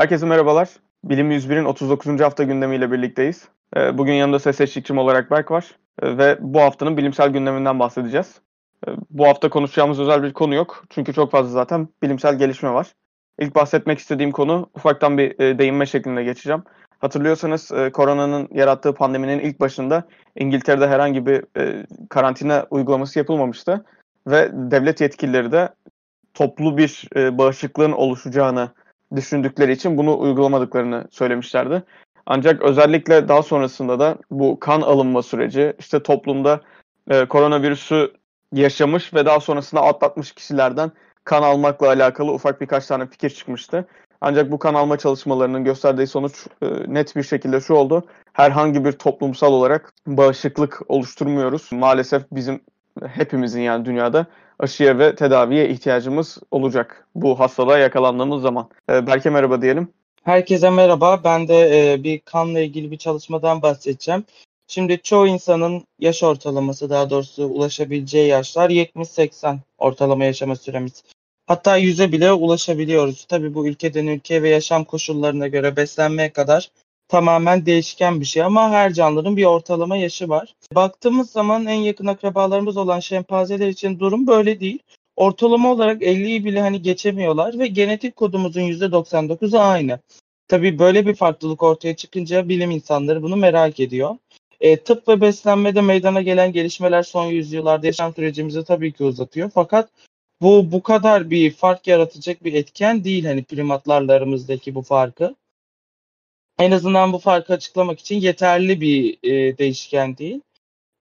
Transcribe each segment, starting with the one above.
Herkese merhabalar. Bilim 101'in 39. hafta gündemiyle birlikteyiz. Ee, bugün yanımda ses eşlikçim olarak Berk var ee, ve bu haftanın bilimsel gündeminden bahsedeceğiz. Ee, bu hafta konuşacağımız özel bir konu yok çünkü çok fazla zaten bilimsel gelişme var. İlk bahsetmek istediğim konu ufaktan bir e, değinme şeklinde geçeceğim. Hatırlıyorsanız e, koronanın yarattığı pandeminin ilk başında İngiltere'de herhangi bir e, karantina uygulaması yapılmamıştı ve devlet yetkilileri de toplu bir bağışıklığın oluşacağını düşündükleri için bunu uygulamadıklarını söylemişlerdi. Ancak özellikle daha sonrasında da bu kan alınma süreci, işte toplumda e, koronavirüsü yaşamış ve daha sonrasında atlatmış kişilerden kan almakla alakalı ufak birkaç tane fikir çıkmıştı. Ancak bu kan alma çalışmalarının gösterdiği sonuç e, net bir şekilde şu oldu. Herhangi bir toplumsal olarak bağışıklık oluşturmuyoruz. Maalesef bizim hepimizin yani dünyada aşıya ve tedaviye ihtiyacımız olacak bu hastalığa yakalandığımız zaman. E, Berke merhaba diyelim. Herkese merhaba. Ben de e, bir kanla ilgili bir çalışmadan bahsedeceğim. Şimdi çoğu insanın yaş ortalaması daha doğrusu ulaşabileceği yaşlar 70-80 ortalama yaşama süremiz. Hatta 100'e bile ulaşabiliyoruz. Tabii bu ülkeden ülkeye ve yaşam koşullarına göre beslenmeye kadar tamamen değişken bir şey ama her canlının bir ortalama yaşı var. Baktığımız zaman en yakın akrabalarımız olan şempanzeler için durum böyle değil. Ortalama olarak 50'yi bile hani geçemiyorlar ve genetik kodumuzun %99'u aynı. Tabii böyle bir farklılık ortaya çıkınca bilim insanları bunu merak ediyor. E, tıp ve beslenmede meydana gelen gelişmeler son yüzyıllarda yaşam sürecimizi tabii ki uzatıyor. Fakat bu bu kadar bir fark yaratacak bir etken değil hani primatlarla aramızdaki bu farkı en azından bu farkı açıklamak için yeterli bir e, değişken değil.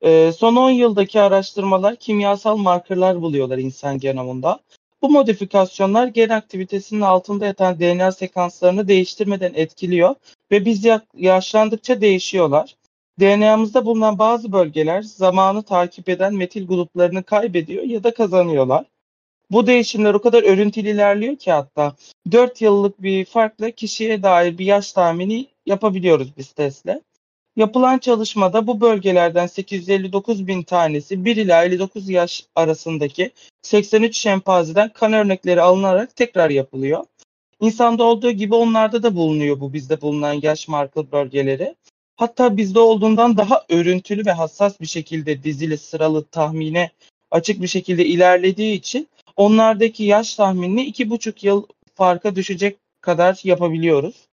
E, son 10 yıldaki araştırmalar kimyasal markerlar buluyorlar insan genomunda. Bu modifikasyonlar gen aktivitesinin altında yatan DNA sekanslarını değiştirmeden etkiliyor ve biz yaşlandıkça değişiyorlar. DNA'mızda bulunan bazı bölgeler zamanı takip eden metil gruplarını kaybediyor ya da kazanıyorlar. Bu değişimler o kadar örüntülü ilerliyor ki hatta 4 yıllık bir farkla kişiye dair bir yaş tahmini yapabiliyoruz biz testle. Yapılan çalışmada bu bölgelerden 859 bin tanesi 1 ila 59 yaş arasındaki 83 şempanzeden kan örnekleri alınarak tekrar yapılıyor. İnsanda olduğu gibi onlarda da bulunuyor bu bizde bulunan yaş marker bölgeleri. Hatta bizde olduğundan daha örüntülü ve hassas bir şekilde dizili sıralı tahmine açık bir şekilde ilerlediği için onlardaki yaş tahminini iki buçuk yıl farka düşecek kadar yapabiliyoruz.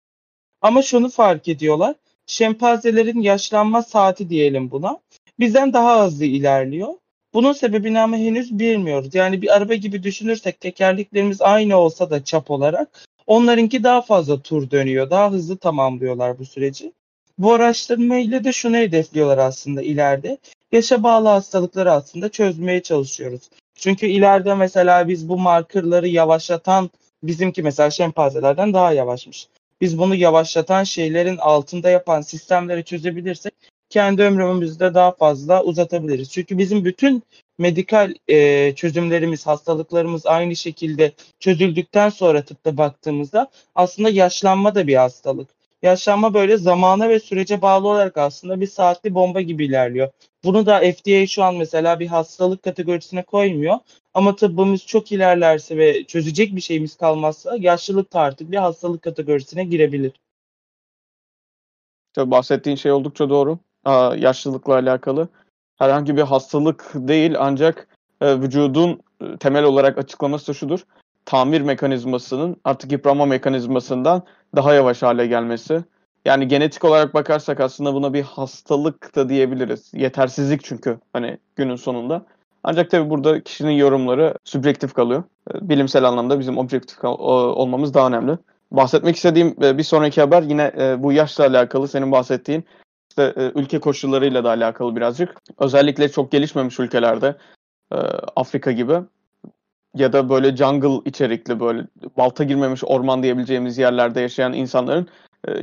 Ama şunu fark ediyorlar. Şempanzelerin yaşlanma saati diyelim buna. Bizden daha hızlı ilerliyor. Bunun sebebini ama henüz bilmiyoruz. Yani bir araba gibi düşünürsek tekerleklerimiz aynı olsa da çap olarak onlarınki daha fazla tur dönüyor. Daha hızlı tamamlıyorlar bu süreci. Bu araştırma ile de şunu hedefliyorlar aslında ileride. Yaşa bağlı hastalıkları aslında çözmeye çalışıyoruz. Çünkü ileride mesela biz bu markerları yavaşlatan bizimki mesela şempanzelerden daha yavaşmış. Biz bunu yavaşlatan şeylerin altında yapan sistemleri çözebilirsek kendi ömrümüzü de daha fazla uzatabiliriz. Çünkü bizim bütün medikal e, çözümlerimiz, hastalıklarımız aynı şekilde çözüldükten sonra tıpta baktığımızda aslında yaşlanma da bir hastalık. Yaşlanma böyle zamana ve sürece bağlı olarak aslında bir saatli bomba gibi ilerliyor. Bunu da FDA şu an mesela bir hastalık kategorisine koymuyor. Ama tıbbımız çok ilerlerse ve çözecek bir şeyimiz kalmazsa yaşlılık da artık bir hastalık kategorisine girebilir. Tabii bahsettiğin şey oldukça doğru. Aa, yaşlılıkla alakalı. Herhangi bir hastalık değil ancak e, vücudun e, temel olarak açıklaması da şudur. Tamir mekanizmasının artık yıpranma mekanizmasından daha yavaş hale gelmesi. Yani genetik olarak bakarsak aslında buna bir hastalık da diyebiliriz. Yetersizlik çünkü hani günün sonunda. Ancak tabii burada kişinin yorumları subjektif kalıyor. Ee, bilimsel anlamda bizim objektif olmamız daha önemli. Bahsetmek istediğim e, bir sonraki haber yine e, bu yaşla alakalı senin bahsettiğin işte e, ülke koşullarıyla da alakalı birazcık. Özellikle çok gelişmemiş ülkelerde Afrika gibi ya da böyle jungle içerikli böyle balta girmemiş orman diyebileceğimiz yerlerde yaşayan insanların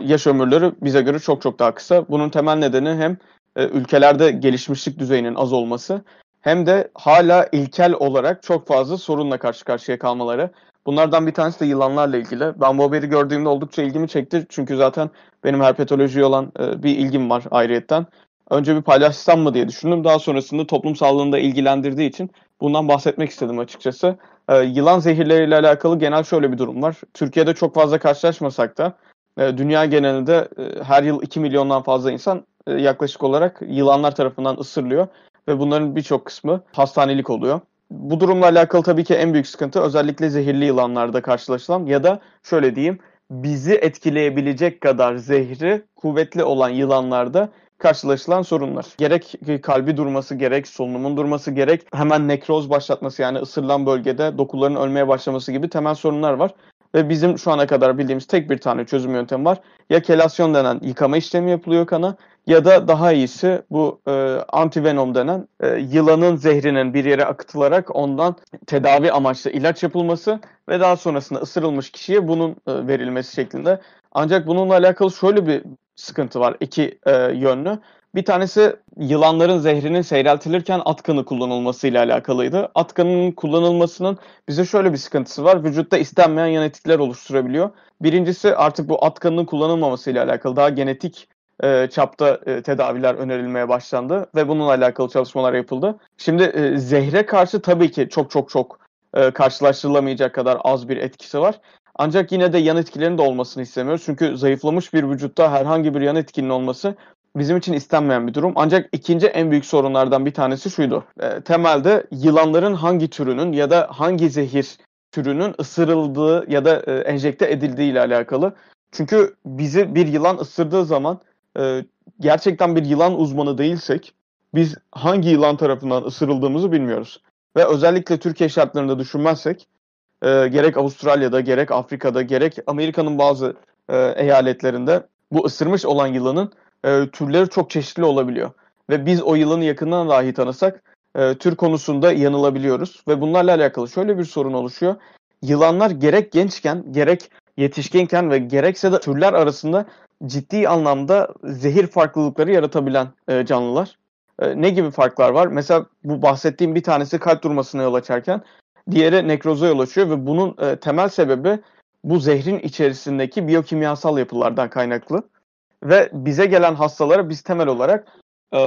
yaş ömürleri bize göre çok çok daha kısa. Bunun temel nedeni hem ülkelerde gelişmişlik düzeyinin az olması hem de hala ilkel olarak çok fazla sorunla karşı karşıya kalmaları. Bunlardan bir tanesi de yılanlarla ilgili. Ben bu haberi gördüğümde oldukça ilgimi çekti. Çünkü zaten benim herpetolojiye olan e, bir ilgim var ayrıyetten. önce bir paylaşsam mı diye düşündüm. Daha sonrasında toplum sağlığında ilgilendirdiği için bundan bahsetmek istedim açıkçası. E, yılan zehirleriyle alakalı genel şöyle bir durum var. Türkiye'de çok fazla karşılaşmasak da e, dünya genelinde e, her yıl 2 milyondan fazla insan e, yaklaşık olarak yılanlar tarafından ısırılıyor ve bunların birçok kısmı hastanelik oluyor. Bu durumla alakalı tabii ki en büyük sıkıntı özellikle zehirli yılanlarda karşılaşılan ya da şöyle diyeyim bizi etkileyebilecek kadar zehri kuvvetli olan yılanlarda karşılaşılan sorunlar. Gerek kalbi durması, gerek solunumun durması, gerek hemen nekroz başlatması yani ısırılan bölgede dokuların ölmeye başlaması gibi temel sorunlar var. Ve bizim şu ana kadar bildiğimiz tek bir tane çözüm yöntemi var. Ya kelasyon denen yıkama işlemi yapılıyor kana ya da daha iyisi bu e, antivenom denen e, yılanın zehrinin bir yere akıtılarak ondan tedavi amaçlı ilaç yapılması ve daha sonrasında ısırılmış kişiye bunun e, verilmesi şeklinde. Ancak bununla alakalı şöyle bir sıkıntı var iki e, yönlü. Bir tanesi yılanların zehrinin seyreltilirken at kanı kullanılmasıyla alakalıydı. At kanının kullanılmasının bize şöyle bir sıkıntısı var. Vücutta istenmeyen yan etkiler oluşturabiliyor. Birincisi artık bu at kanının kullanılmamasıyla alakalı daha genetik e, çapta e, tedaviler önerilmeye başlandı ve bununla alakalı çalışmalar yapıldı. Şimdi e, zehre karşı tabii ki çok çok çok e, karşılaştırılamayacak kadar az bir etkisi var. Ancak yine de yan etkilerinin de olmasını istemiyoruz. Çünkü zayıflamış bir vücutta herhangi bir yan etkinin olması bizim için istenmeyen bir durum. Ancak ikinci en büyük sorunlardan bir tanesi şuydu. E, temelde yılanların hangi türünün ya da hangi zehir türünün ısırıldığı ya da e, enjekte edildiği ile alakalı. Çünkü bizi bir yılan ısırdığı zaman e, gerçekten bir yılan uzmanı değilsek biz hangi yılan tarafından ısırıldığımızı bilmiyoruz. Ve özellikle Türkiye şartlarında düşünmezsek gerek Avustralya'da gerek Afrika'da gerek Amerika'nın bazı eyaletlerinde bu ısırmış olan yılanın e, türleri çok çeşitli olabiliyor. Ve biz o yılanı yakından dahi tanısak e, tür konusunda yanılabiliyoruz. Ve bunlarla alakalı şöyle bir sorun oluşuyor. Yılanlar gerek gençken gerek yetişkinken ve gerekse de türler arasında ciddi anlamda zehir farklılıkları yaratabilen e, canlılar. E, ne gibi farklar var? Mesela bu bahsettiğim bir tanesi kalp durmasına yol açarken diğeri nekroza yol açıyor ve bunun e, temel sebebi bu zehrin içerisindeki biyokimyasal yapılardan kaynaklı. Ve bize gelen hastalara biz temel olarak e,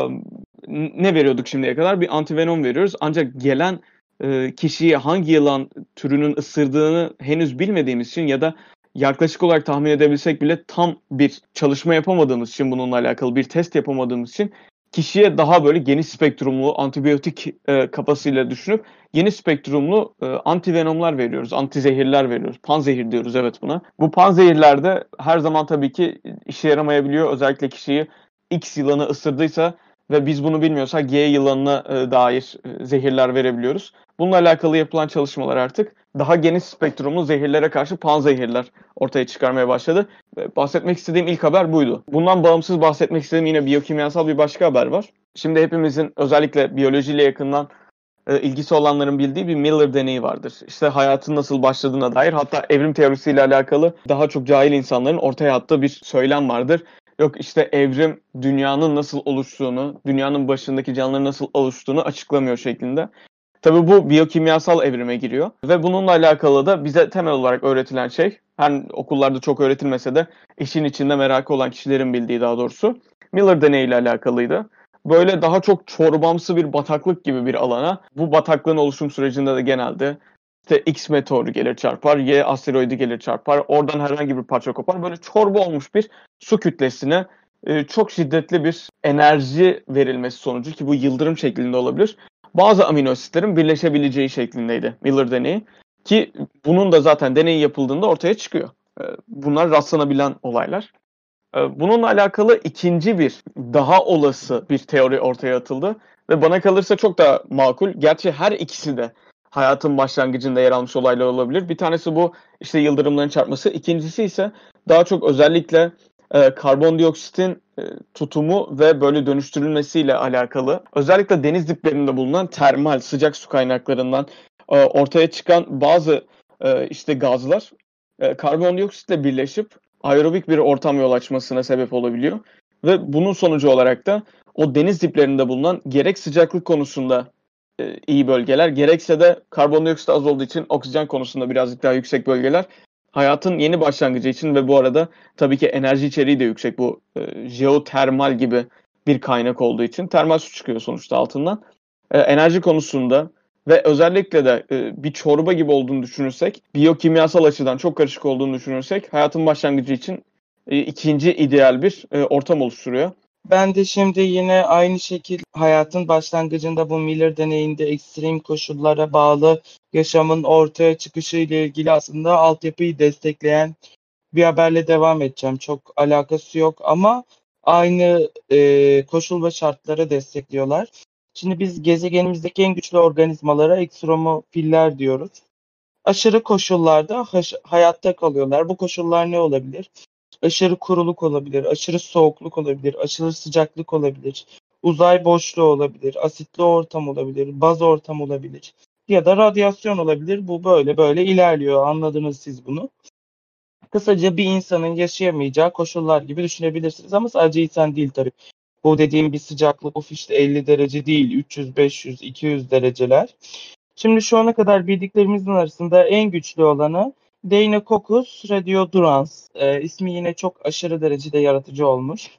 ne veriyorduk şimdiye kadar? Bir antivenom veriyoruz. Ancak gelen e, kişiyi hangi yılan türünün ısırdığını henüz bilmediğimiz için ya da yaklaşık olarak tahmin edebilsek bile tam bir çalışma yapamadığımız için bununla alakalı bir test yapamadığımız için kişiye daha böyle geniş spektrumlu antibiyotik e, kapasıyla düşünüp geniş spektrumlu e, antivenomlar veriyoruz, antizehirler veriyoruz. Panzehir diyoruz evet buna. Bu panzehirlerde her zaman tabii ki işe yaramayabiliyor. Özellikle kişiyi X yılanı ısırdıysa ve biz bunu bilmiyorsak G yılanına e, dair e, zehirler verebiliyoruz. Bununla alakalı yapılan çalışmalar artık daha geniş spektrumlu zehirlere karşı panzehirler ortaya çıkarmaya başladı. Bahsetmek istediğim ilk haber buydu. Bundan bağımsız bahsetmek istediğim yine biyokimyasal bir başka haber var. Şimdi hepimizin özellikle biyolojiyle yakından e, ilgisi olanların bildiği bir Miller deneyi vardır. İşte hayatın nasıl başladığına dair hatta evrim teorisiyle alakalı daha çok cahil insanların ortaya attığı bir söylem vardır. Yok işte evrim dünyanın nasıl oluştuğunu, dünyanın başındaki canlıların nasıl oluştuğunu açıklamıyor şeklinde. Tabii bu biyokimyasal evrime giriyor ve bununla alakalı da bize temel olarak öğretilen şey, her okullarda çok öğretilmese de işin içinde merakı olan kişilerin bildiği daha doğrusu Miller deneyi ile alakalıydı. Böyle daha çok çorbamsı bir bataklık gibi bir alana, bu bataklığın oluşum sürecinde de genelde işte X meteoru gelir çarpar, Y asteroidi gelir çarpar, oradan herhangi bir parça kopar. Böyle çorba olmuş bir su kütlesine e, çok şiddetli bir enerji verilmesi sonucu ki bu yıldırım şeklinde olabilir bazı amino asitlerin birleşebileceği şeklindeydi Miller deneyi. Ki bunun da zaten deneyi yapıldığında ortaya çıkıyor. Ee, bunlar rastlanabilen olaylar. Ee, bununla alakalı ikinci bir daha olası bir teori ortaya atıldı. Ve bana kalırsa çok da makul. Gerçi her ikisi de hayatın başlangıcında yer almış olaylar olabilir. Bir tanesi bu işte yıldırımların çarpması. İkincisi ise daha çok özellikle e, karbondioksitin e, tutumu ve böyle dönüştürülmesiyle alakalı. Özellikle deniz diplerinde bulunan termal sıcak su kaynaklarından e, ortaya çıkan bazı e, işte gazlar e, karbondioksitle birleşip aerobik bir ortam yol açmasına sebep olabiliyor. Ve bunun sonucu olarak da o deniz diplerinde bulunan gerek sıcaklık konusunda e, iyi bölgeler gerekse de karbondioksit az olduğu için oksijen konusunda birazcık daha yüksek bölgeler hayatın yeni başlangıcı için ve bu arada tabii ki enerji içeriği de yüksek bu e, jeotermal gibi bir kaynak olduğu için termal su çıkıyor sonuçta altından. E, enerji konusunda ve özellikle de e, bir çorba gibi olduğunu düşünürsek, biyokimyasal açıdan çok karışık olduğunu düşünürsek hayatın başlangıcı için e, ikinci ideal bir e, ortam oluşturuyor. Ben de şimdi yine aynı şekilde hayatın başlangıcında bu Miller deneyinde ekstrem koşullara bağlı yaşamın ortaya çıkışı ile ilgili aslında altyapıyı destekleyen bir haberle devam edeceğim. Çok alakası yok ama aynı e, koşul ve şartları destekliyorlar. Şimdi biz gezegenimizdeki en güçlü organizmalara ekstremofiller diyoruz. Aşırı koşullarda hayatta kalıyorlar. Bu koşullar ne olabilir? Aşırı kuruluk olabilir, aşırı soğukluk olabilir, aşırı sıcaklık olabilir, uzay boşluğu olabilir, asitli ortam olabilir, baz ortam olabilir ya da radyasyon olabilir. Bu böyle böyle ilerliyor. Anladınız siz bunu. Kısaca bir insanın yaşayamayacağı koşullar gibi düşünebilirsiniz ama sadece insan değil tabii. Bu dediğim bir sıcaklık of işte 50 derece değil 300, 500, 200 dereceler. Şimdi şu ana kadar bildiklerimizin arasında en güçlü olanı Deinococcus radiodurans. E, ismi yine çok aşırı derecede yaratıcı olmuş.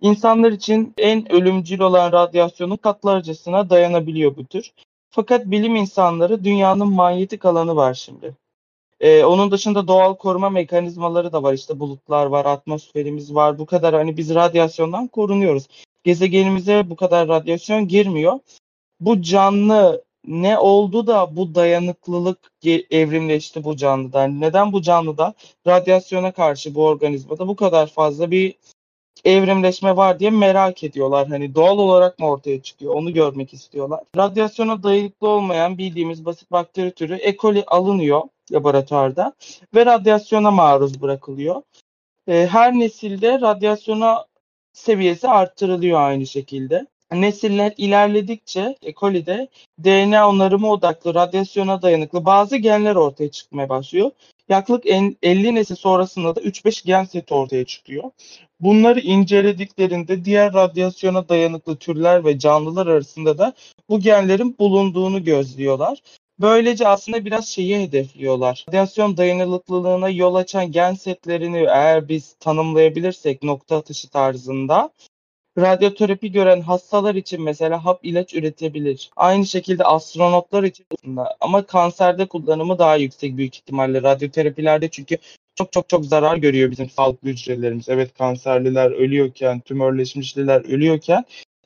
İnsanlar için en ölümcül olan radyasyonun katlarcasına dayanabiliyor bu tür. Fakat bilim insanları dünyanın manyetik alanı var şimdi. Ee, onun dışında doğal koruma mekanizmaları da var. İşte bulutlar var, atmosferimiz var. Bu kadar hani biz radyasyondan korunuyoruz. Gezegenimize bu kadar radyasyon girmiyor. Bu canlı ne oldu da bu dayanıklılık evrimleşti bu canlıda? Neden bu canlıda radyasyona karşı bu organizmada bu kadar fazla bir evrimleşme var diye merak ediyorlar. Hani doğal olarak mı ortaya çıkıyor onu görmek istiyorlar. Radyasyona dayanıklı olmayan bildiğimiz basit bakteri türü E. coli alınıyor laboratuvarda ve radyasyona maruz bırakılıyor. Her nesilde radyasyona seviyesi arttırılıyor aynı şekilde. Nesiller ilerledikçe E. coli'de DNA onarımı odaklı, radyasyona dayanıklı bazı genler ortaya çıkmaya başlıyor. Yaklaşık 50 nesil sonrasında da 3-5 gen seti ortaya çıkıyor. Bunları incelediklerinde diğer radyasyona dayanıklı türler ve canlılar arasında da bu genlerin bulunduğunu gözlüyorlar. Böylece aslında biraz şeyi hedefliyorlar. Radyasyon dayanıklılığına yol açan gen setlerini eğer biz tanımlayabilirsek nokta atışı tarzında radyoterapi gören hastalar için mesela hap ilaç üretebilir. Aynı şekilde astronotlar için ama kanserde kullanımı daha yüksek büyük ihtimalle radyoterapilerde çünkü çok çok çok zarar görüyor bizim sağlıklı hücrelerimiz. Evet kanserliler ölüyorken, tümörleşmişliler ölüyorken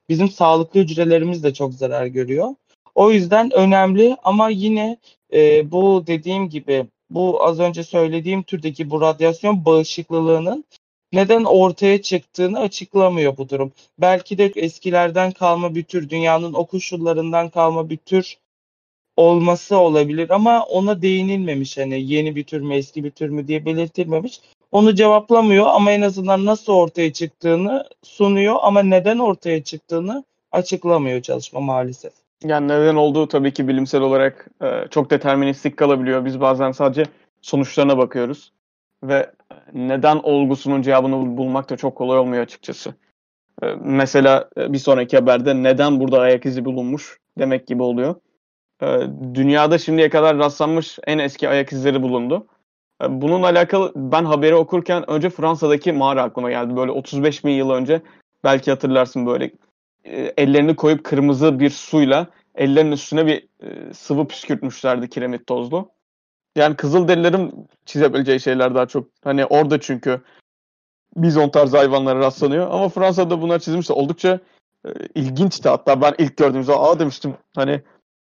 bizim sağlıklı hücrelerimiz de çok zarar görüyor. O yüzden önemli ama yine e, bu dediğim gibi bu az önce söylediğim türdeki bu radyasyon bağışıklılığının neden ortaya çıktığını açıklamıyor bu durum. Belki de eskilerden kalma bir tür, dünyanın o koşullarından kalma bir tür olması olabilir ama ona değinilmemiş hani yeni bir tür mü eski bir tür mü diye belirtilmemiş. Onu cevaplamıyor ama en azından nasıl ortaya çıktığını sunuyor ama neden ortaya çıktığını açıklamıyor çalışma maalesef. Yani neden olduğu tabii ki bilimsel olarak e, çok deterministik kalabiliyor. Biz bazen sadece sonuçlarına bakıyoruz ve neden olgusunun cevabını bulmak da çok kolay olmuyor açıkçası. E, mesela e, bir sonraki haberde neden burada ayak izi bulunmuş demek gibi oluyor. E, dünyada şimdiye kadar rastlanmış en eski ayak izleri bulundu. E, bununla alakalı ben haberi okurken önce Fransa'daki mağara aklıma geldi. Böyle 35 bin yıl önce belki hatırlarsın böyle e, ellerini koyup kırmızı bir suyla ellerinin üstüne bir e, sıvı püskürtmüşlerdi kiremit tozlu. Yani Kızılderililerin çizebileceği şeyler daha çok. Hani orada çünkü bizon tarzı hayvanlara rastlanıyor. Ama Fransa'da bunlar çizilmişse oldukça e, ilginçti. Hatta ben ilk gördüğümüzde aa demiştim hani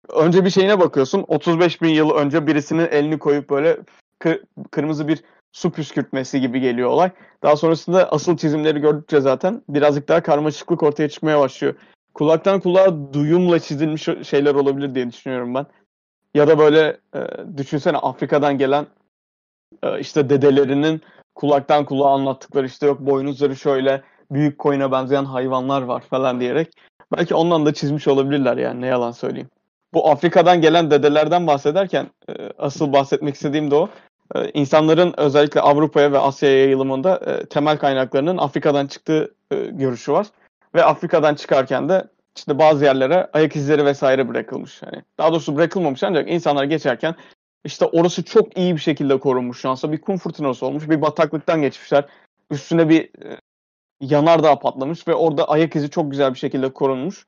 önce bir şeyine bakıyorsun. 35 bin yıl önce birisinin elini koyup böyle kır, kırmızı bir su püskürtmesi gibi geliyor olay. Daha sonrasında asıl çizimleri gördükçe zaten birazcık daha karmaşıklık ortaya çıkmaya başlıyor. Kulaktan kulağa duyumla çizilmiş şeyler olabilir diye düşünüyorum ben. Ya da böyle e, düşünsene Afrika'dan gelen e, işte dedelerinin kulaktan kulağa anlattıkları işte yok boynuzları şöyle büyük koyuna benzeyen hayvanlar var falan diyerek. Belki ondan da çizmiş olabilirler yani ne yalan söyleyeyim. Bu Afrika'dan gelen dedelerden bahsederken e, asıl bahsetmek istediğim de o. E, insanların özellikle Avrupa'ya ve Asya'ya yayılımında e, temel kaynaklarının Afrika'dan çıktığı e, görüşü var. Ve Afrika'dan çıkarken de işte bazı yerlere ayak izleri vesaire bırakılmış. Yani daha doğrusu bırakılmamış ancak insanlar geçerken işte orası çok iyi bir şekilde korunmuş şansa. Bir kum fırtınası olmuş. Bir bataklıktan geçmişler. Üstüne bir yanardağ patlamış ve orada ayak izi çok güzel bir şekilde korunmuş.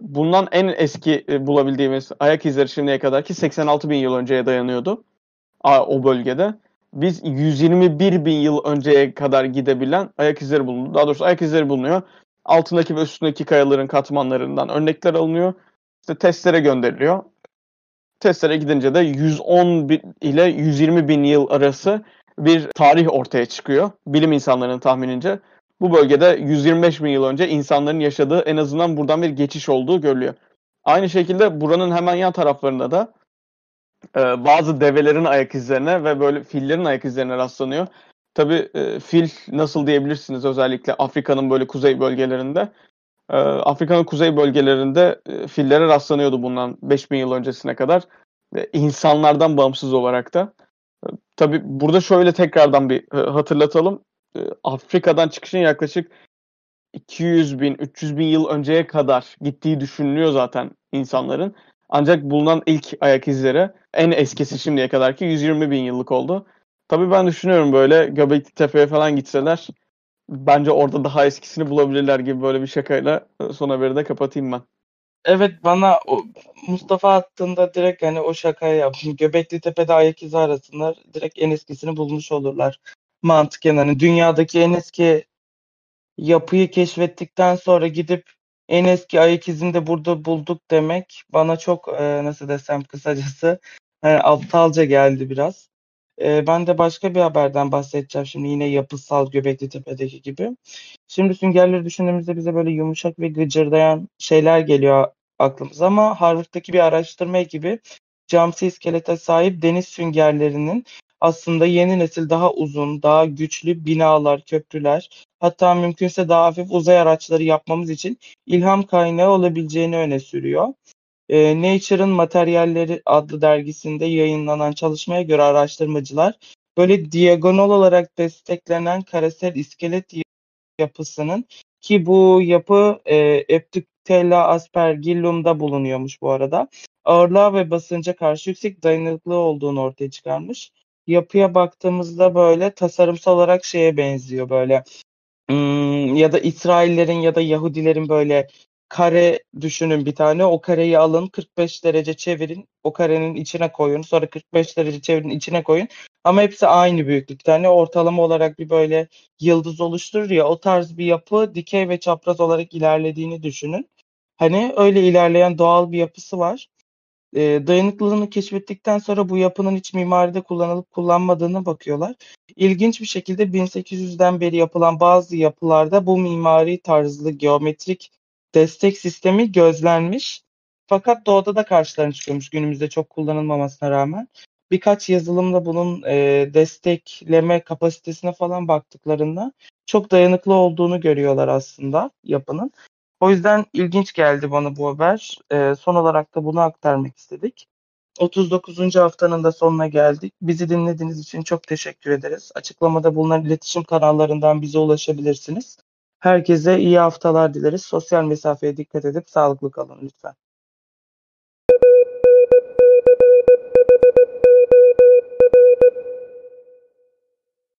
Bundan en eski e, bulabildiğimiz ayak izleri şimdiye kadar ki 86 bin yıl önceye dayanıyordu o bölgede. Biz 121 bin yıl önceye kadar gidebilen ayak izleri bulundu. Daha doğrusu ayak izleri bulunuyor. Altındaki ve üstündeki kayaların katmanlarından örnekler alınıyor. İşte testlere gönderiliyor. Testlere gidince de 110 bin ile 120 bin yıl arası bir tarih ortaya çıkıyor. Bilim insanlarının tahminince. Bu bölgede 125 bin yıl önce insanların yaşadığı en azından buradan bir geçiş olduğu görülüyor. Aynı şekilde buranın hemen yan taraflarında da e, bazı develerin ayak izlerine ve böyle fillerin ayak izlerine rastlanıyor. Tabii e, fil nasıl diyebilirsiniz özellikle Afrika'nın böyle kuzey bölgelerinde. E, Afrika'nın kuzey bölgelerinde e, fillere rastlanıyordu bundan 5000 yıl öncesine kadar. E, insanlardan bağımsız olarak da. E, tabii burada şöyle tekrardan bir e, hatırlatalım. E, Afrika'dan çıkışın yaklaşık 200 bin, 300 bin yıl önceye kadar gittiği düşünülüyor zaten insanların. Ancak bulunan ilk ayak izleri en eskisi şimdiye kadar ki 120 bin yıllık oldu. Tabii ben düşünüyorum böyle Göbekli Tepe'ye falan gitseler bence orada daha eskisini bulabilirler gibi böyle bir şakayla son haberi de kapatayım ben. Evet bana o, Mustafa attığında direkt hani o şakayı yaptım. Göbekli Tepe'de ayak izi arasınlar. Direkt en eskisini bulmuş olurlar. Mantıken hani dünyadaki en eski yapıyı keşfettikten sonra gidip en eski ayak izini de burada bulduk demek bana çok e, nasıl desem kısacası e, aptalca geldi biraz. E, ben de başka bir haberden bahsedeceğim şimdi yine yapısal Göbekli Tepe'deki gibi. Şimdi süngerleri düşündüğümüzde bize böyle yumuşak ve gıcırdayan şeyler geliyor aklımıza ama Harvard'daki bir araştırma ekibi camsi iskelete sahip deniz süngerlerinin aslında yeni nesil daha uzun, daha güçlü binalar, köprüler, hatta mümkünse daha hafif uzay araçları yapmamız için ilham kaynağı olabileceğini öne sürüyor. E, Nature'ın Materyalleri adlı dergisinde yayınlanan çalışmaya göre araştırmacılar böyle diagonal olarak desteklenen karesel iskelet yapısının ki bu yapı e, Epictella aspergillum'da bulunuyormuş bu arada. Ağırlığa ve basınca karşı yüksek dayanıklı olduğunu ortaya çıkarmış yapıya baktığımızda böyle tasarımsal olarak şeye benziyor böyle hmm, ya da İsraillerin ya da Yahudilerin böyle kare düşünün bir tane. O kareyi alın 45 derece çevirin o karenin içine koyun. Sonra 45 derece çevirin içine koyun. Ama hepsi aynı büyüklükte hani ortalama olarak bir böyle yıldız oluşturur ya o tarz bir yapı dikey ve çapraz olarak ilerlediğini düşünün. Hani öyle ilerleyen doğal bir yapısı var. E, dayanıklılığını keşfettikten sonra bu yapının iç mimaride kullanılıp kullanmadığına bakıyorlar. İlginç bir şekilde 1800'den beri yapılan bazı yapılarda bu mimari tarzlı geometrik destek sistemi gözlenmiş. Fakat doğada da karşılarına çıkıyormuş günümüzde çok kullanılmamasına rağmen. Birkaç yazılımda bunun e, destekleme kapasitesine falan baktıklarında çok dayanıklı olduğunu görüyorlar aslında yapının. O yüzden ilginç geldi bana bu haber. E, son olarak da bunu aktarmak istedik. 39. haftanın da sonuna geldik. Bizi dinlediğiniz için çok teşekkür ederiz. Açıklamada bulunan iletişim kanallarından bize ulaşabilirsiniz. Herkese iyi haftalar dileriz. Sosyal mesafeye dikkat edip sağlıklı kalın lütfen.